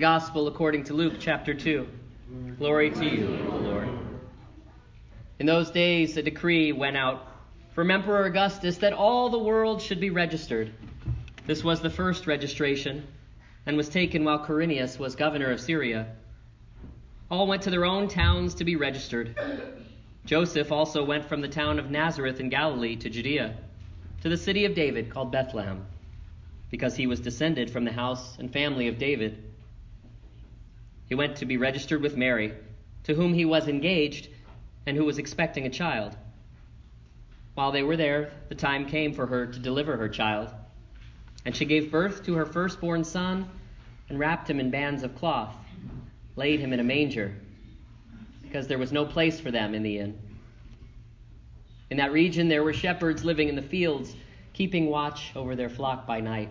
The Gospel according to Luke chapter 2. Glory to you, O Lord. In those days, a decree went out from Emperor Augustus that all the world should be registered. This was the first registration and was taken while Quirinius was governor of Syria. All went to their own towns to be registered. Joseph also went from the town of Nazareth in Galilee to Judea, to the city of David called Bethlehem, because he was descended from the house and family of David. He went to be registered with Mary, to whom he was engaged and who was expecting a child. While they were there, the time came for her to deliver her child. And she gave birth to her firstborn son and wrapped him in bands of cloth, laid him in a manger, because there was no place for them in the inn. In that region there were shepherds living in the fields, keeping watch over their flock by night.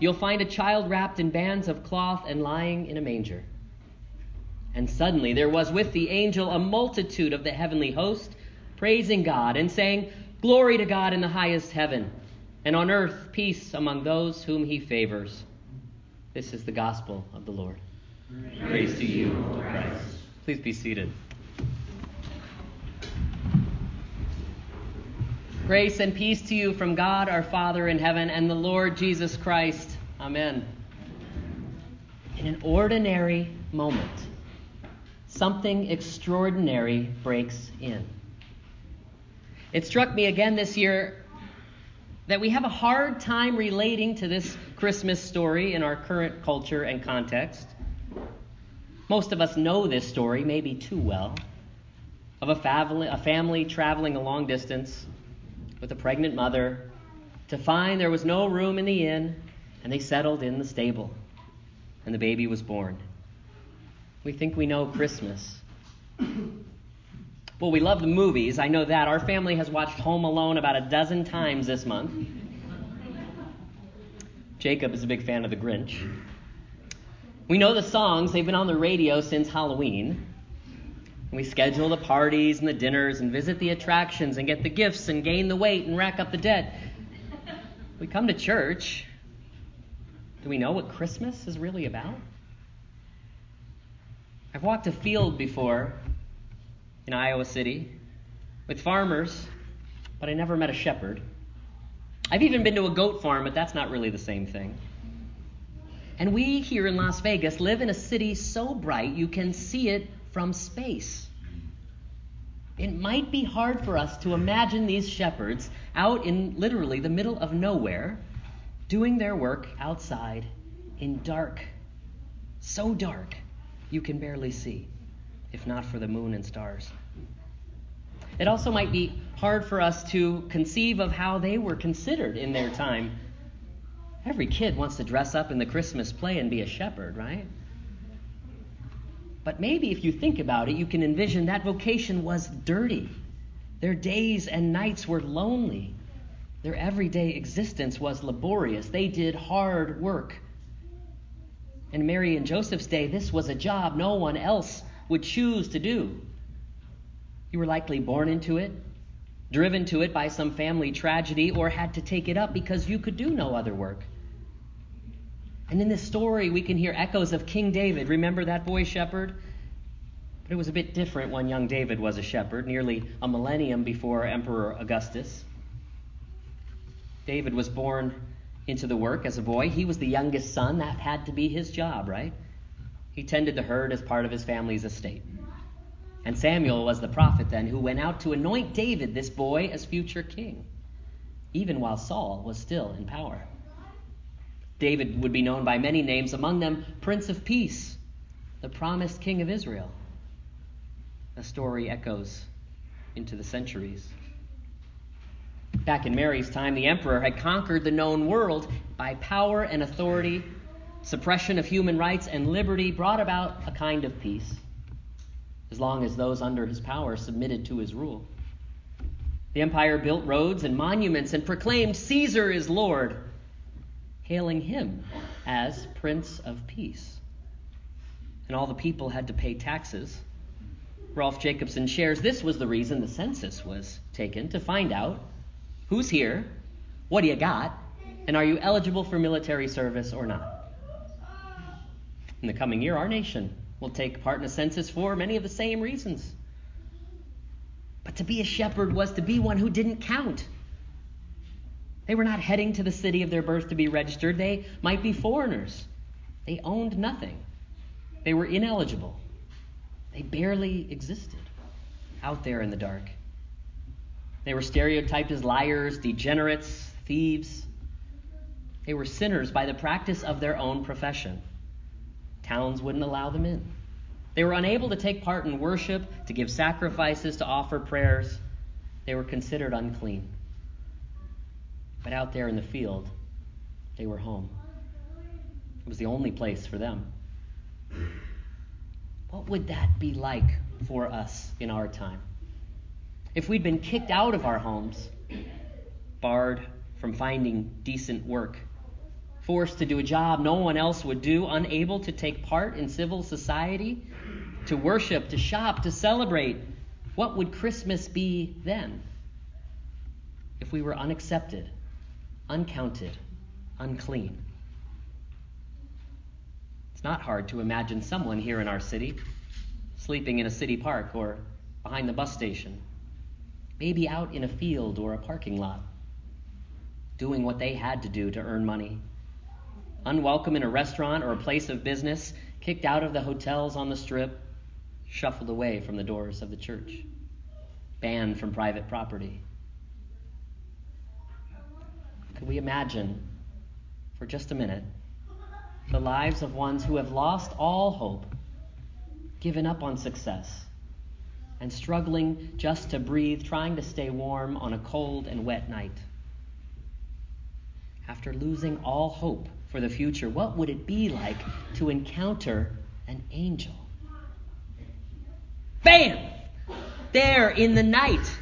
You'll find a child wrapped in bands of cloth and lying in a manger. And suddenly there was with the angel a multitude of the heavenly host, praising God and saying, Glory to God in the highest heaven, and on earth peace among those whom he favors. This is the gospel of the Lord. Praise, Praise to you, Christ. Please be seated. Grace and peace to you from God our Father in heaven and the Lord Jesus Christ. Amen. In an ordinary moment, something extraordinary breaks in. It struck me again this year that we have a hard time relating to this Christmas story in our current culture and context. Most of us know this story, maybe too well, of a family, a family traveling a long distance with a pregnant mother to find there was no room in the inn, and they settled in the stable, and the baby was born. We think we know Christmas. Well, we love the movies. I know that. Our family has watched Home Alone about a dozen times this month. Jacob is a big fan of The Grinch. We know the songs, they've been on the radio since Halloween. We schedule the parties and the dinners and visit the attractions and get the gifts and gain the weight and rack up the debt. We come to church. Do we know what Christmas is really about? I've walked a field before in Iowa City with farmers, but I never met a shepherd. I've even been to a goat farm, but that's not really the same thing. And we here in Las Vegas live in a city so bright you can see it from space. It might be hard for us to imagine these shepherds out in literally the middle of nowhere doing their work outside in dark. So dark you can barely see, if not for the moon and stars. It also might be hard for us to conceive of how they were considered in their time. Every kid wants to dress up in the Christmas play and be a shepherd, right? But maybe if you think about it, you can envision that vocation was dirty. Their days and nights were lonely. Their everyday existence was laborious. They did hard work. In Mary and Joseph's day, this was a job no one else would choose to do. You were likely born into it, driven to it by some family tragedy, or had to take it up because you could do no other work. And in this story, we can hear echoes of King David. Remember that boy shepherd? But it was a bit different when young David was a shepherd, nearly a millennium before Emperor Augustus. David was born into the work as a boy. He was the youngest son. That had to be his job, right? He tended the herd as part of his family's estate. And Samuel was the prophet then who went out to anoint David, this boy, as future king, even while Saul was still in power. David would be known by many names, among them Prince of Peace, the promised king of Israel. The story echoes into the centuries. Back in Mary's time, the emperor had conquered the known world by power and authority suppression of human rights, and liberty brought about a kind of peace, as long as those under his power submitted to his rule. The empire built roads and monuments and proclaimed Caesar is Lord, hailing him as Prince of Peace. And all the people had to pay taxes. Rolf Jacobson shares this was the reason the census was taken to find out who's here, what do you got, and are you eligible for military service or not? In the coming year, our nation will take part in a census for many of the same reasons. But to be a shepherd was to be one who didn't count. They were not heading to the city of their birth to be registered. They might be foreigners. They owned nothing. They were ineligible. They barely existed out there in the dark. They were stereotyped as liars, degenerates, thieves. They were sinners by the practice of their own profession. Towns wouldn't allow them in. They were unable to take part in worship, to give sacrifices, to offer prayers. They were considered unclean. But out there in the field, they were home. It was the only place for them. What would that be like for us in our time? If we'd been kicked out of our homes, barred from finding decent work, forced to do a job no one else would do, unable to take part in civil society, to worship, to shop, to celebrate, what would Christmas be then? If we were unaccepted, uncounted, unclean. It's not hard to imagine someone here in our city sleeping in a city park or behind the bus station, maybe out in a field or a parking lot, doing what they had to do to earn money. Unwelcome in a restaurant or a place of business, kicked out of the hotels on the strip, shuffled away from the doors of the church, banned from private property. Could we imagine, for just a minute, the lives of ones who have lost all hope, given up on success, and struggling just to breathe, trying to stay warm on a cold and wet night? After losing all hope for the future, what would it be like to encounter an angel? Bam! There in the night,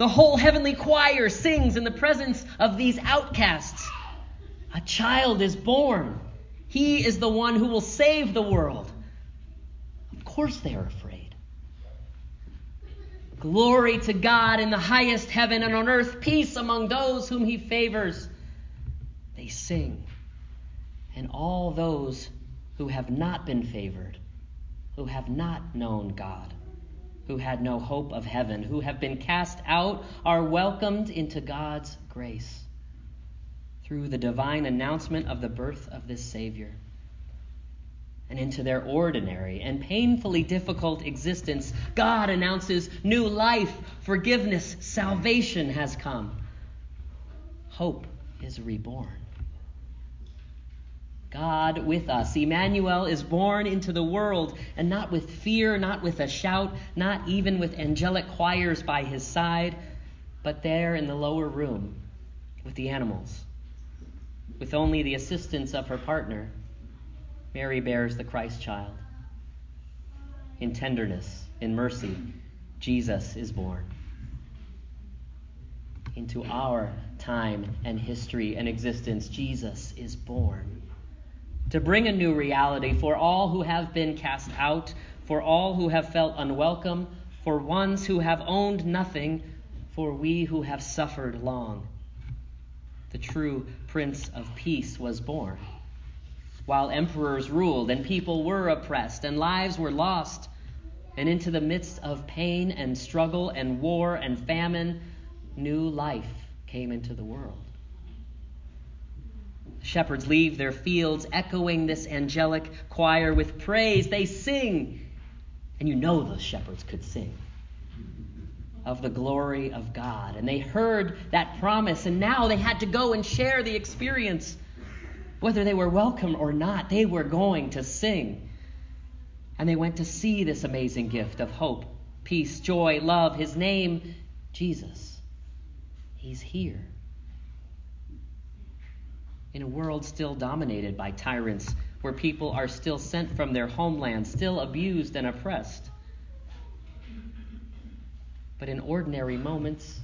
the whole heavenly choir sings in the presence of these outcasts. A child is born. He is the one who will save the world. Of course, they are afraid. Glory to God in the highest heaven, and on earth peace among those whom he favors. They sing. And all those who have not been favored, who have not known God, who had no hope of heaven, who have been cast out, are welcomed into God's grace through the divine announcement of the birth of this Savior. And into their ordinary and painfully difficult existence, God announces new life, forgiveness, salvation has come. Hope is reborn. God with us. Emmanuel is born into the world, and not with fear, not with a shout, not even with angelic choirs by his side, but there in the lower room with the animals. With only the assistance of her partner, Mary bears the Christ child. In tenderness, in mercy, Jesus is born. Into our time and history and existence, Jesus is born to bring a new reality for all who have been cast out, for all who have felt unwelcome, for ones who have owned nothing, for we who have suffered long. The true Prince of Peace was born. While emperors ruled and people were oppressed and lives were lost, and into the midst of pain and struggle and war and famine, new life came into the world. Shepherds leave their fields echoing this angelic choir with praise. They sing, and you know those shepherds could sing of the glory of God. And they heard that promise, and now they had to go and share the experience. Whether they were welcome or not, they were going to sing. And they went to see this amazing gift of hope, peace, joy, love. His name, Jesus. He's here. In a world still dominated by tyrants, where people are still sent from their homeland, still abused and oppressed. But in ordinary moments,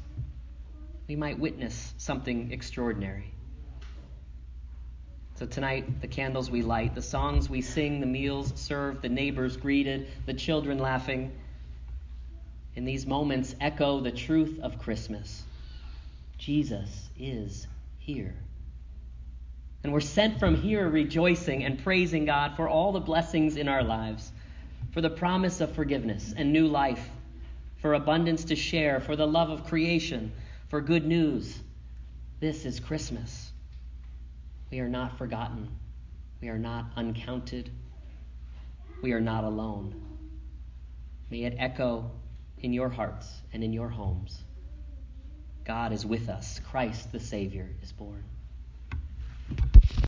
we might witness something extraordinary. So tonight, the candles we light, the songs we sing, the meals served, the neighbors greeted, the children laughing, in these moments echo the truth of Christmas. Jesus is here. And we're sent from here rejoicing and praising God for all the blessings in our lives, for the promise of forgiveness and new life, for abundance to share, for the love of creation, for good news. This is Christmas. We are not forgotten. We are not uncounted. We are not alone. May it echo in your hearts and in your homes. God is with us. Christ the Savior is born.